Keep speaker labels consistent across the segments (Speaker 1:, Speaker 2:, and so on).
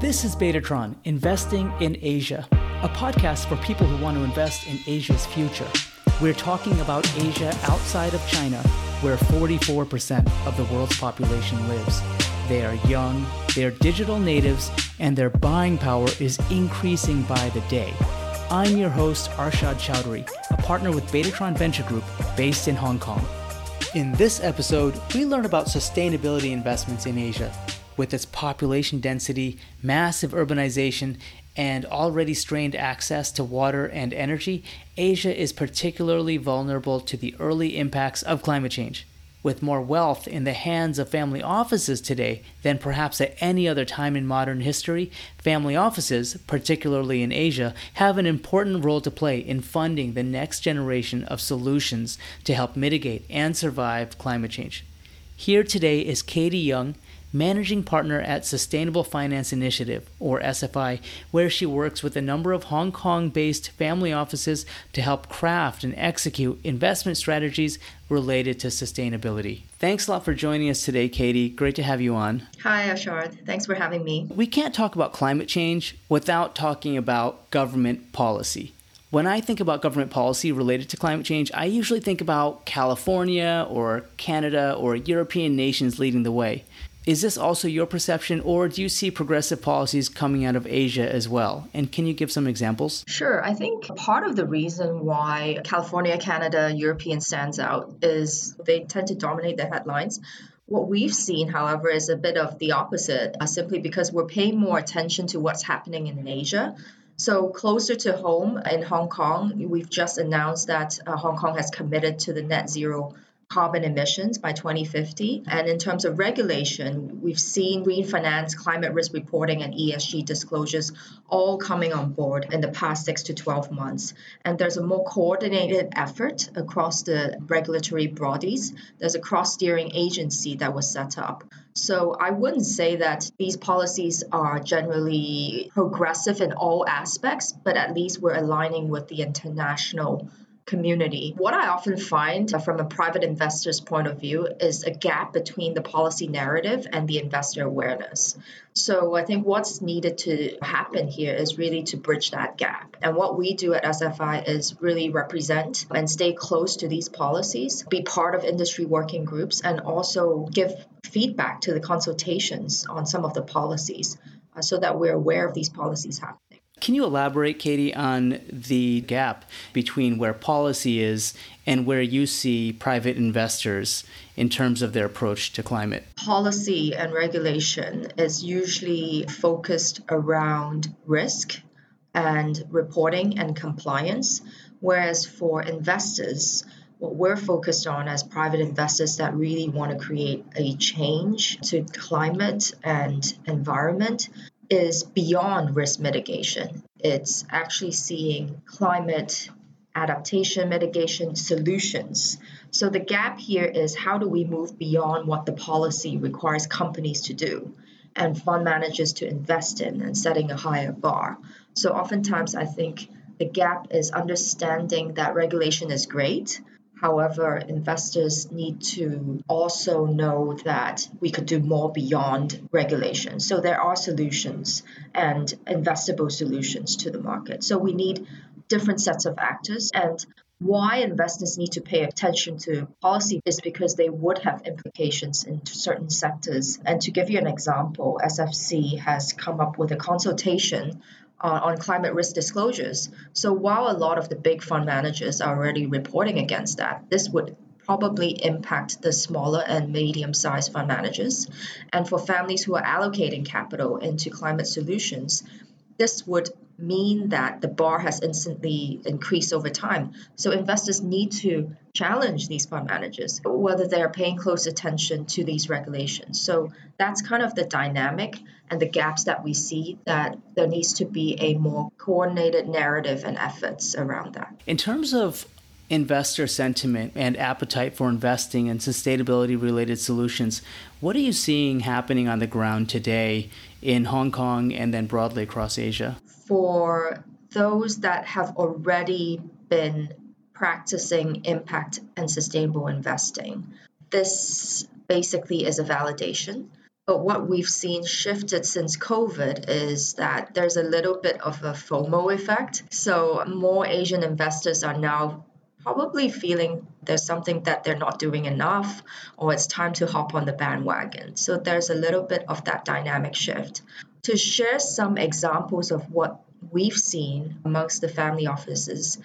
Speaker 1: This is Betatron Investing in Asia, a podcast for people who want to invest in Asia's future. We're talking about Asia outside of China, where 44% of the world's population lives. They are young, they're digital natives, and their buying power is increasing by the day. I'm your host, Arshad Chowdhury, a partner with Betatron Venture Group based in Hong Kong. In this episode, we learn about sustainability investments in Asia with its population density, massive urbanization, and already strained access to water and energy, Asia is particularly vulnerable to the early impacts of climate change. With more wealth in the hands of family offices today than perhaps at any other time in modern history, family offices, particularly in Asia, have an important role to play in funding the next generation of solutions to help mitigate and survive climate change. Here today is Katie Young, managing partner at Sustainable Finance Initiative, or SFI, where she works with a number of Hong Kong based family offices to help craft and execute investment strategies related to sustainability. Thanks a lot for joining us today, Katie. Great to have you on.
Speaker 2: Hi, Arshad. Thanks for having me.
Speaker 1: We can't talk about climate change without talking about government policy. When I think about government policy related to climate change, I usually think about California or Canada or European nations leading the way. Is this also your perception, or do you see progressive policies coming out of Asia as well? And can you give some examples?
Speaker 2: Sure. I think part of the reason why California, Canada, European stands out is they tend to dominate the headlines. What we've seen, however, is a bit of the opposite, uh, simply because we're paying more attention to what's happening in Asia. So, closer to home in Hong Kong, we've just announced that uh, Hong Kong has committed to the net zero carbon emissions by 2050. And in terms of regulation, we've seen green finance, climate risk reporting, and ESG disclosures all coming on board in the past six to 12 months. And there's a more coordinated effort across the regulatory bodies. There's a cross steering agency that was set up. So I wouldn't say that these policies are generally progressive in all aspects, but at least we're aligning with the international community. What I often find from a private investor's point of view is a gap between the policy narrative and the investor awareness. So I think what's needed to happen here is really to bridge that gap. And what we do at SFI is really represent and stay close to these policies, be part of industry working groups, and also give feedback to the consultations on some of the policies uh, so that we're aware of these policies happening.
Speaker 1: Can you elaborate, Katie, on the gap between where policy is and where you see private investors in terms of their approach to climate?
Speaker 2: Policy and regulation is usually focused around risk and reporting and compliance, whereas for investors, what we're focused on as private investors that really want to create a change to climate and environment is beyond risk mitigation. It's actually seeing climate adaptation mitigation solutions. So the gap here is how do we move beyond what the policy requires companies to do and fund managers to invest in and setting a higher bar. So oftentimes I think the gap is understanding that regulation is great, However, investors need to also know that we could do more beyond regulation. So there are solutions and investable solutions to the market. So we need different sets of actors. And why investors need to pay attention to policy is because they would have implications in certain sectors. And to give you an example, SFC has come up with a consultation on climate risk disclosures. So while a lot of the big fund managers are already reporting against that, this would probably impact the smaller and medium sized fund managers. And for families who are allocating capital into climate solutions, this would mean that the bar has instantly increased over time. So investors need to challenge these fund managers, whether they're paying close attention to these regulations. So that's kind of the dynamic and the gaps that we see that there needs to be a more coordinated narrative and efforts around that.
Speaker 1: In terms of investor sentiment and appetite for investing in sustainability related solutions. What are you seeing happening on the ground today in Hong Kong and then broadly across Asia?
Speaker 2: For those that have already been practicing impact and sustainable investing, this basically is a validation But what we've seen shifted since COVID is that there's a little bit of a FOMO effect. So more Asian investors are now probably feeling there's something that they're not doing enough or it's time to hop on the bandwagon. So there's a little bit of that dynamic shift. To share some examples of what we've seen amongst the family offices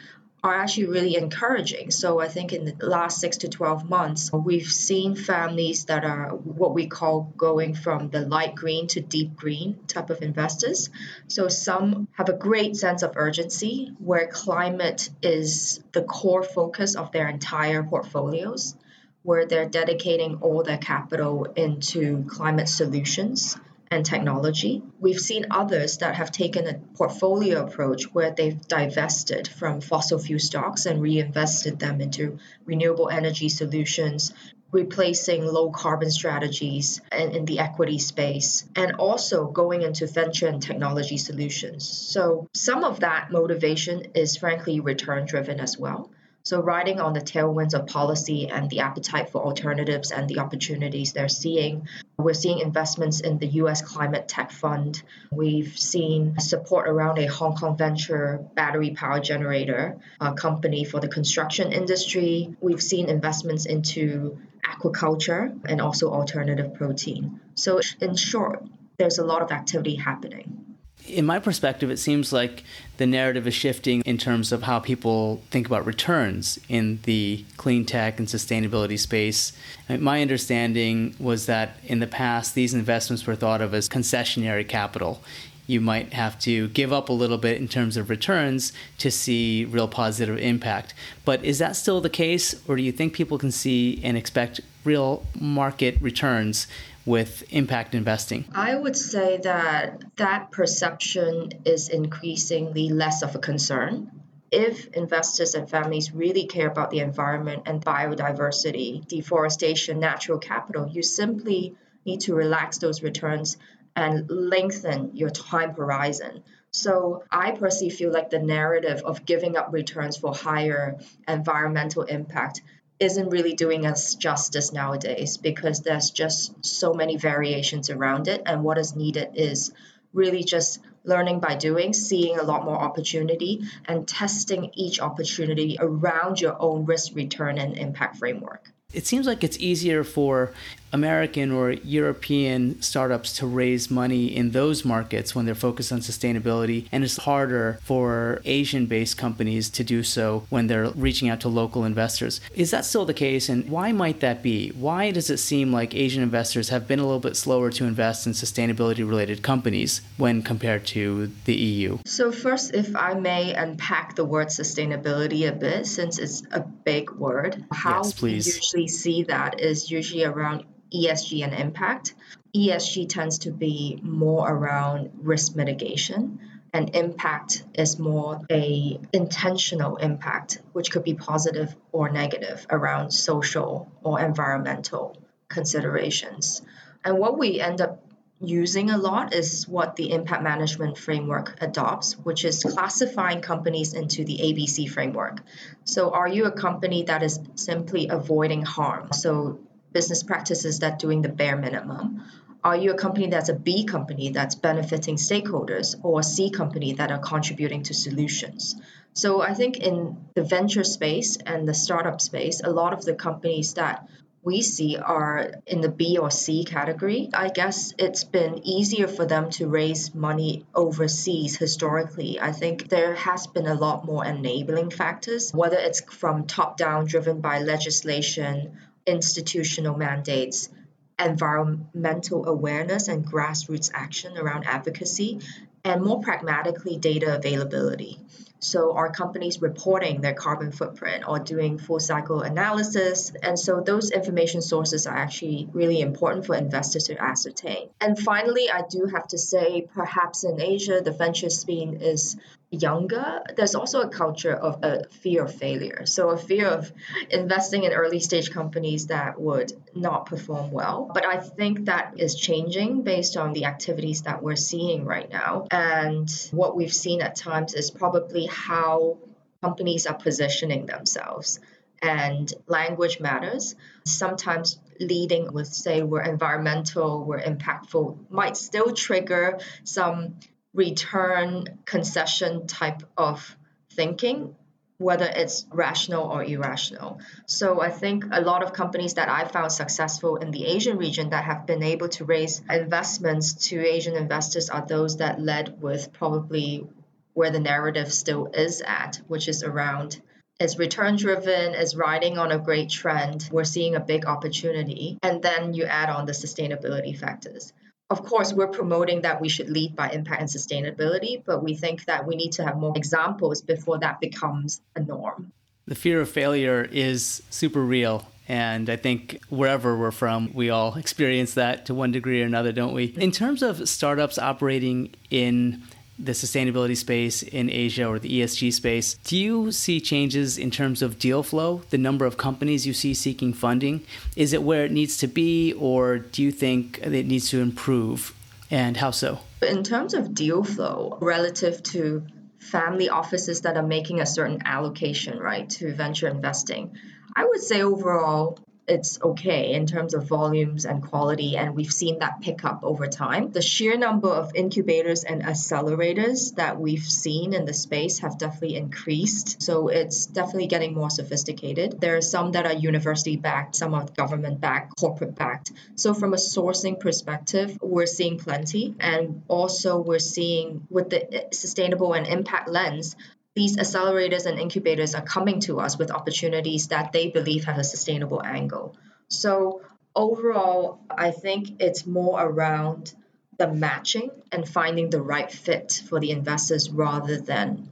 Speaker 2: are actually really encouraging. So I think in the last six to 12 months, we've seen families that are what we call going from the light green to deep green type of investors. So some have a great sense of urgency where climate is the core focus of their entire portfolios, where they're dedicating all their capital into climate solutions and technology. We've seen others that have taken a portfolio approach where they've divested from fossil fuel stocks and reinvested them into renewable energy solutions, replacing low carbon strategies in, in, the equity space, and also going into venture and technology solutions. So, some of that motivation is frankly return driven as well. So, riding on the tailwinds of policy and the appetite for alternatives and the opportunities they're seeing, we're seeing investments in the US Climate Tech Fund. We've seen support around a Hong Kong venture battery power generator company for the construction industry. We've seen investments into aquaculture and also alternative protein. So, in short, there's a lot of activity happening
Speaker 1: in my perspective, it seems like the narrative is shifting in terms of how people think about returns in the clean tech and sustainability space. My understanding was that in the past, these investments were thought of as concessionary capital. You might have to give up a little bit in terms of returns to see real positive impact. But is that still the case, or do you think people can see and expect real market returns with impact investing?
Speaker 2: I would say that that perception is increasingly less of a concern. If investors and families really care about the environment and biodiversity, deforestation, natural capital, you simply need to relax those returns and lengthen your time horizon. So I personally feel like the narrative of giving up returns for higher environmental impact isn't really doing us justice nowadays because there's just so many variations around it. And what is needed is really just learning by doing, seeing a lot more opportunity, and testing each opportunity around your own risk return and impact framework.
Speaker 1: It seems like it's easier for American or European startups to raise money in those markets when they're focused on sustainability, and it's harder for Asian based companies to do so when they're reaching out to local investors. Is that still the case, and why might that be? Why does it seem like Asian investors have been a little bit slower to invest in sustainability related companies when compared to the EU?
Speaker 2: So, first, if I may unpack the word sustainability a bit, since it's a big word, how
Speaker 1: yes, we
Speaker 2: usually see that is usually around ESG and impact. ESG tends to be more around risk mitigation and impact is more a intentional impact which could be positive or negative around social or environmental considerations. And what we end up using a lot is what the impact management framework adopts, which is classifying companies into the ABC framework. So, are you a company that is simply avoiding harm? So, business practices that doing the bare minimum? Are you a company that's a B company that's benefiting stakeholders or a C company that are contributing to solutions? So I think in the venture space and the startup space, a lot of the companies that we see are in the B or C category. I guess it's been easier for them to raise money overseas historically. I think there has been a lot more enabling factors, whether it's from top down driven by legislation institutional mandates, environmental awareness and grassroots action around advocacy, and more pragmatically, data availability. So, are companies reporting their carbon footprint or doing full cycle analysis? And so, those information sources are actually really important for investors to ascertain. And finally, I do have to say, perhaps in Asia, the venture scene is younger, there's also a culture of a fear of failure. So, a fear of investing in early stage companies that would not perform well. But I think that is changing based on the activities that we're seeing right now. And what we've seen at times is probably how companies are positioning themselves. And language matters. Sometimes leading with, say, we're environmental, we're impactful, might still trigger some return concession type of thinking whether it's rational or irrational. So I think a lot of companies that I found successful in the Asian region that have been able to raise investments to Asian investors are those that led with probably where the narrative still is at, which is around it's return driven, it's riding on a great trend. We're seeing a big opportunity. And then you add on the sustainability factors. Of course, we're promoting that we should lead by impact and sustainability, but we think that we need to have more examples before that becomes a norm.
Speaker 1: The fear of failure is super real. And I think wherever we're from, we all experience that to one degree or another, don't we? In terms of startups operating in the sustainability space in Asia or the ESG space, do you see changes in terms of deal flow, the number of companies you see seeking funding? Is it where it needs to be, or do you think it needs to improve? And how so?
Speaker 2: In terms of deal flow relative to family offices that are making a certain allocation, right, to venture investing, I would say overall it's okay in terms of volumes and quality, and we've seen that pick up over time. The sheer number of incubators and accelerators that we've seen in the space have definitely increased. So it's definitely getting more sophisticated. There are some that are university backed, some are government backed, corporate backed. So from a sourcing perspective, we're seeing plenty. And also, we're seeing with the eh, sustainable and impact lens, these accelerators and incubators are coming to us with opportunities that they believe have a sustainable angle. So, overall, I think it's more around the matching and finding the right fit for the investors rather than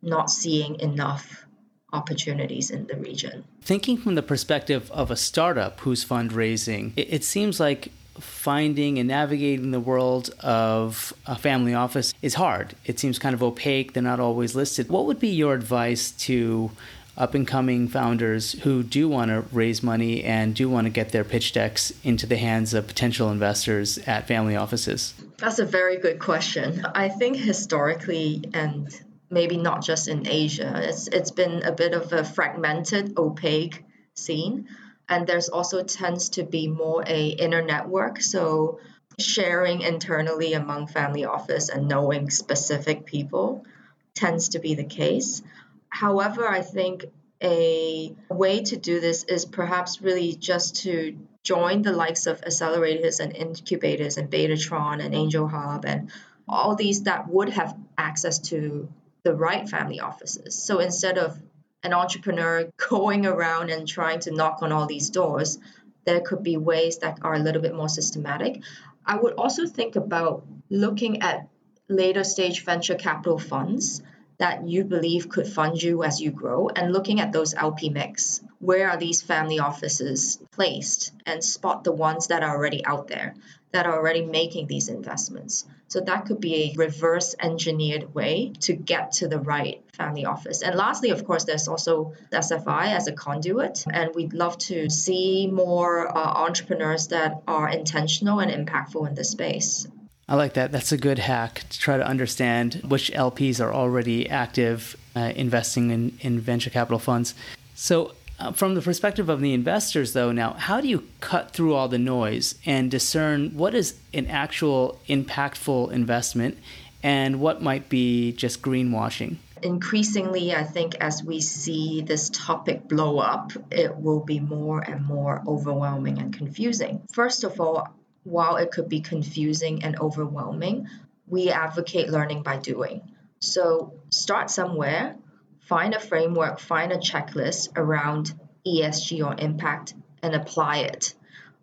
Speaker 2: not seeing enough opportunities in the region.
Speaker 1: Thinking from the perspective of a startup who's fundraising, it, it seems like finding and navigating the world of a family office is hard. It seems kind of opaque, they're not always listed. What would be your advice to up and coming founders who do want to raise money and do want to get their pitch decks into the hands of potential investors at family offices?
Speaker 2: That's a very good question. I think historically and maybe not just in Asia, it's it's been a bit of a fragmented, opaque scene and there's also tends to be more a inner network. So sharing internally among family office and knowing specific people tends to be the case. However i think a way to do this is perhaps really just to join the likes of accelerators and incubators and betatron and angel hub and all these that would have access to the right family offices. So instead of an entrepreneur going around and trying to knock on all these doors, there could be ways that are a little bit more systematic. I would also think about looking at later stage venture capital funds that you believe could fund you as you grow and looking at those LP mix. Where are these family offices placed and spot the ones that are already out there that are already making these investments. So that could be a reverse engineered way to get to the right family office. And lastly, of course, there's also SFI as a conduit. And we'd love to see more uh, entrepreneurs that are intentional and impactful in this space.
Speaker 1: I like that. That's a good hack to try to understand which LPs are already active uh, investing in, in venture capital funds. So, uh, from the perspective of the investors, though, now, how do you cut through all the noise and discern what is an actual impactful investment and what might be just greenwashing?
Speaker 2: Increasingly, I think as we see this topic blow up, it will be more and more overwhelming and confusing. First of all, while it could be confusing and overwhelming, we advocate learning by doing. So start somewhere, find a framework, find a checklist around ESG or impact and apply it.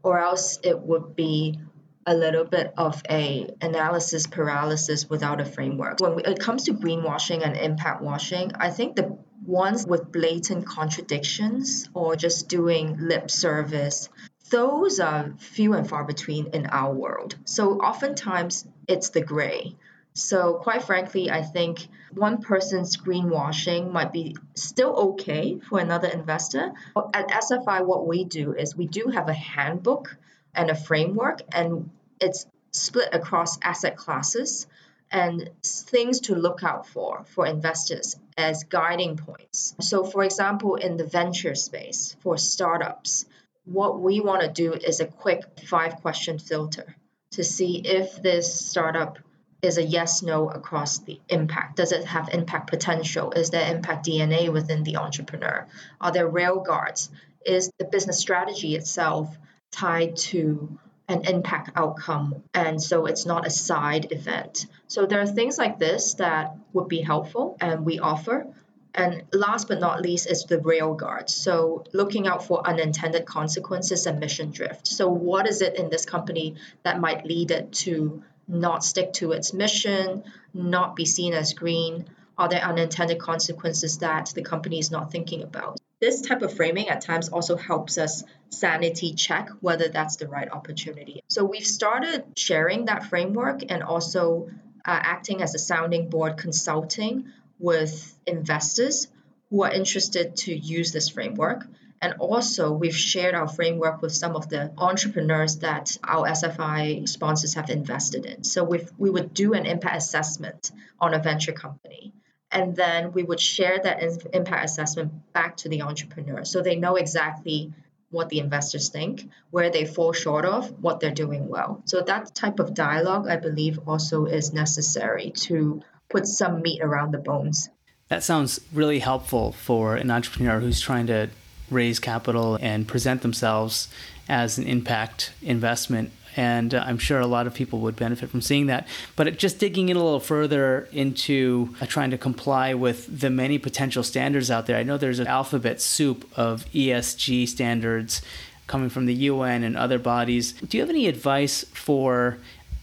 Speaker 2: Or else it would be a little bit of a analysis paralysis without a framework. When it comes to greenwashing and impact washing, I think the ones with blatant contradictions or just doing lip service, those are few and far between in our world. So oftentimes it's the gray. So, quite frankly, I think one person's greenwashing might be still okay for another investor. At SFI, what we do is we do have a handbook and a framework, and it's split across asset classes and things to look out for for investors as guiding points. So, for example, in the venture space for startups, what we want to do is a quick five question filter to see if this startup is a yes no across the impact. Does it have impact potential? Is there impact DNA within the entrepreneur? Are there rail guards? Is the business strategy itself tied to an impact outcome? And so it's not a side event. So there are things like this that would be helpful and we offer. And last but not least is the rail guard. So looking out for unintended consequences and mission drift. So what is it in this company that might lead it to not stick to its mission, not be seen as green? Are there unintended consequences that the company is not thinking about? This type of framing at times also helps us sanity check whether that's the right opportunity. So we've started sharing that framework and also uh, acting as a sounding board consulting with investors who are interested to use this framework. And also, we've shared our framework with some of the entrepreneurs that our SFI sponsors have invested in. So we we would do an impact assessment on a venture company. And then we would share that impact assessment back to the entrepreneur so they know exactly what the investors think, where they fall short of, what they're doing well. So that type of dialogue, I believe, also is necessary to put some meat around the bones.
Speaker 1: That sounds really helpful for an entrepreneur who's trying to raise capital and present themselves as an impact investment. And uh, I'm sure a lot of people would benefit from seeing that. But just digging in a little further into uh, trying to comply with the many potential standards out there, I know there's an alphabet soup of ESG standards coming from the UN and other bodies. Do you have any advice for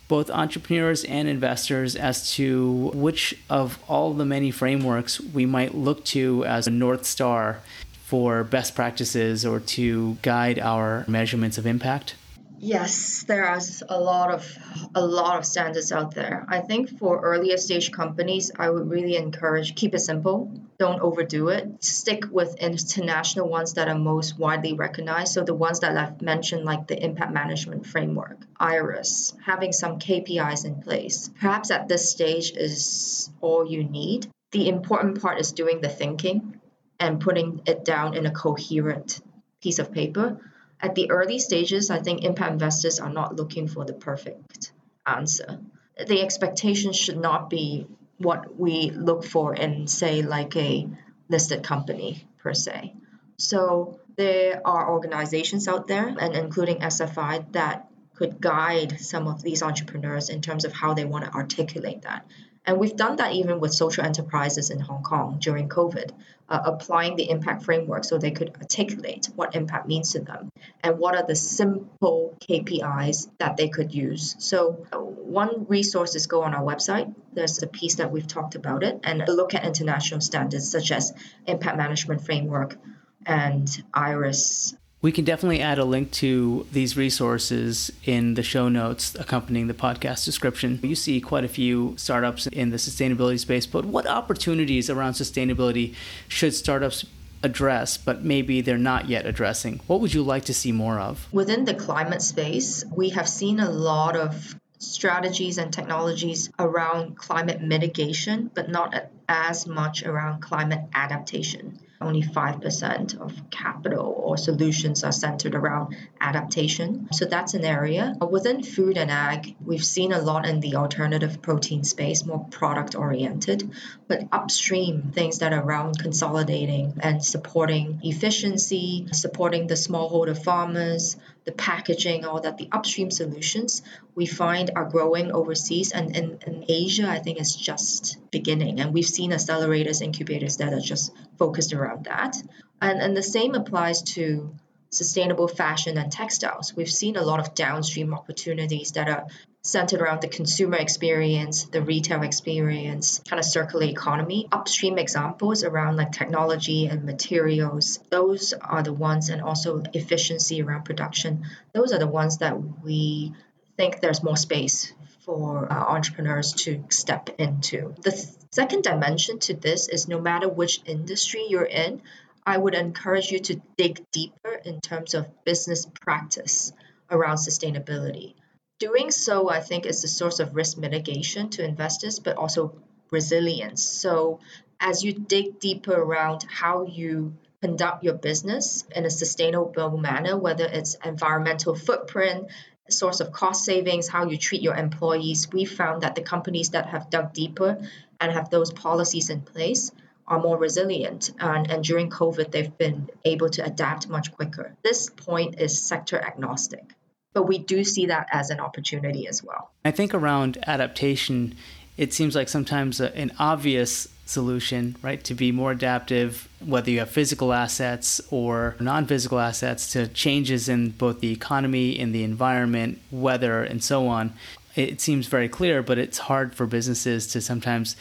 Speaker 1: both entrepreneurs and investors as to which of all the many frameworks we might look to as a North Star for best practices or to guide our measurements of impact?
Speaker 2: Yes, there are a lot of a lot of standards out there. I think for earlier stage companies, I would really encourage keep it simple. Don't overdo it. Stick with international ones that are most widely recognized. So the ones that I've mentioned, like the impact management framework, IRIS, having some KPIs in place. Perhaps at this stage is all you need. The important part is doing the thinking and putting it down in a coherent piece of paper at the early stages, I think impact investors are not looking for the perfect answer. The expectation should not be what we look for in, say, like a listed company per se. So there are organizations out there, and including SFI, that could guide some of these entrepreneurs in terms of how they want to articulate that. And we've done that even with social enterprises in Hong Kong during COVID, uh, applying the impact framework so they could articulate what impact means to them and what are the simple KPIs that they could use. So, uh, one resource is go on our website. There's a piece that we've talked about it and look at international standards such as impact management framework and IRIS
Speaker 1: we can definitely add a link to these resources in the show notes accompanying the podcast description. You see quite a few startups in the sustainability space, but what opportunities around sustainability should startups address, but maybe they're not yet addressing? What would you like to see more of?
Speaker 2: Within the climate space, we have seen a lot of strategies and technologies around climate mitigation, but not as much around climate adaptation only 5% of capital or solutions are centered around adaptation. So that's an area. Within food and ag, we've seen a lot in the alternative protein space, more product oriented, but upstream things that are around consolidating and supporting efficiency, supporting the smallholder farmers, the packaging, all that, the upstream solutions we find are growing overseas. And in, Asia, I think it's just beginning. And we've seen accelerators, incubators that are just focused around that. And, and the same applies to sustainable fashion and textiles. We've seen a lot of downstream opportunities that are centered around the consumer experience, the retail experience, kind of circular economy. Upstream examples around like technology and materials, those are the ones, and also efficiency around production. Those are the ones that we think there's more space for uh, entrepreneurs to step into. The th- second dimension to this is no matter which industry you're in, I would encourage you to dig deeper in terms of business practice around sustainability. Doing so, I think, is a source of risk mitigation to investors, but also resilience. So, as you dig deeper around how you conduct your business in a sustainable manner, whether it's environmental footprint, source of cost savings, how you treat your employees, we found that the companies that have dug deeper and have those policies in place are more resilient. And, and during COVID, they've been able to adapt much quicker. This point is sector agnostic, but we do see that as an opportunity as well.
Speaker 1: I think around adaptation, it seems like sometimes an obvious solution, right? To be more adaptive, whether you have physical assets or non physical assets to changes in both the economy, in the environment, weather, and so on. It seems very clear, but it's hard for businesses to sometimes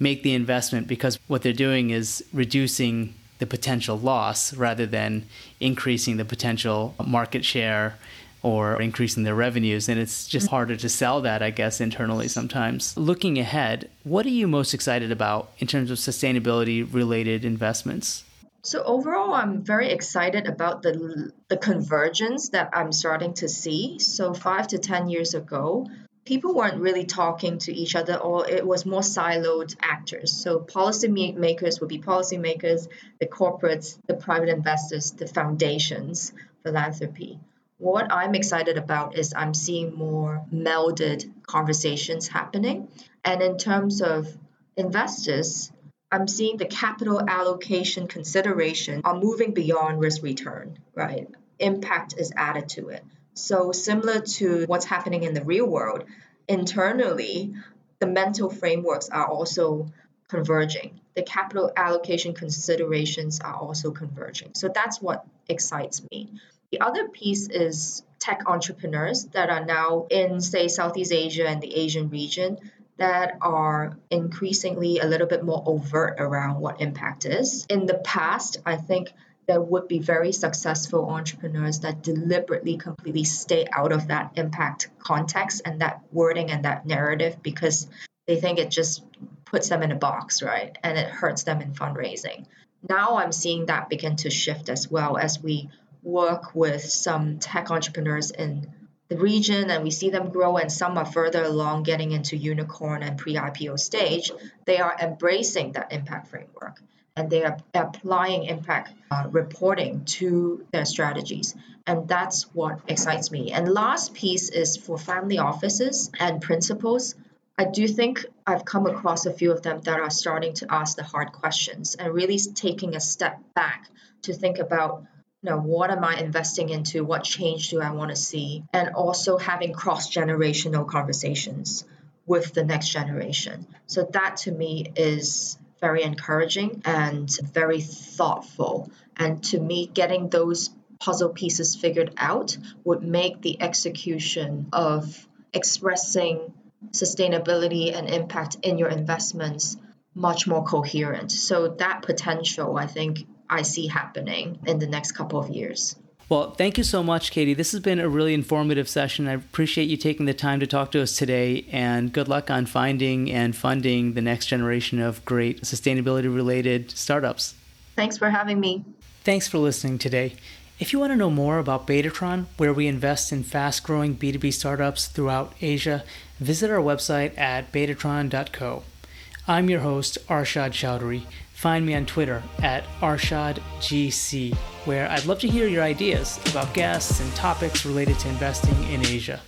Speaker 1: make the investment because what they're doing is reducing the potential loss rather than increasing the potential market share or increasing their revenues. And it's just mm-hmm. harder to sell that, I guess, internally sometimes. Looking ahead, what are you most excited about in terms of sustainability related investments?
Speaker 2: So overall, I'm very excited about the the convergence that I'm starting to see. So five to ten years ago, people weren't really talking to each other, or it was more siloed actors. So policy makers would be policymakers, the corporates, the private investors, the foundations, philanthropy what I'm excited about is I'm seeing more melded conversations happening. And in terms of investors, I'm seeing the capital allocation consideration are moving beyond risk return, right? Impact is added to it. So, similar to what's happening in the real world, internally, the mental frameworks are also converging. The capital allocation considerations are also converging. So, that's what excites me. The other piece is tech entrepreneurs that are now in, say, Southeast Asia and the Asian region that are increasingly a little bit more overt around what impact is. In the past, I think there would be very successful entrepreneurs that deliberately completely stay out of that impact context and that wording and that narrative because they think it just puts them in a box, right? And it hurts them in fundraising. Now I'm seeing that begin to shift as well as we work with some tech entrepreneurs in the region and we see them grow and some are further along getting into unicorn and pre-ipo stage they are embracing that impact framework and they are applying impact uh, reporting to their strategies and that's what excites me. And last piece is for family offices and principals. I do think I've come across a few of them that are starting to ask the hard questions and really taking a step back to think about know what am i investing into? What change do i want to see? And also having cross generational conversations with the next generation. So that to me is very encouraging and very thoughtful. And to me getting those puzzle pieces figured out would make the execution of expressing sustainability and impact in your investments much more coherent. So that potential i think I see happening in the next couple of years.
Speaker 1: Well, thank you so much, Katie. This has been a really informative session. I appreciate you taking the time to talk to us today, and good luck on finding and funding the next generation of great sustainability related startups.
Speaker 2: Thanks for having me.
Speaker 1: Thanks for listening today. If you want to know more about Betatron, where we invest in fast growing B2B startups throughout Asia, visit our website at betatron.co. I'm your host, Arshad Chowdhury. Find me on Twitter at ArshadGC, where I'd love to hear your ideas about guests and topics related to investing in Asia.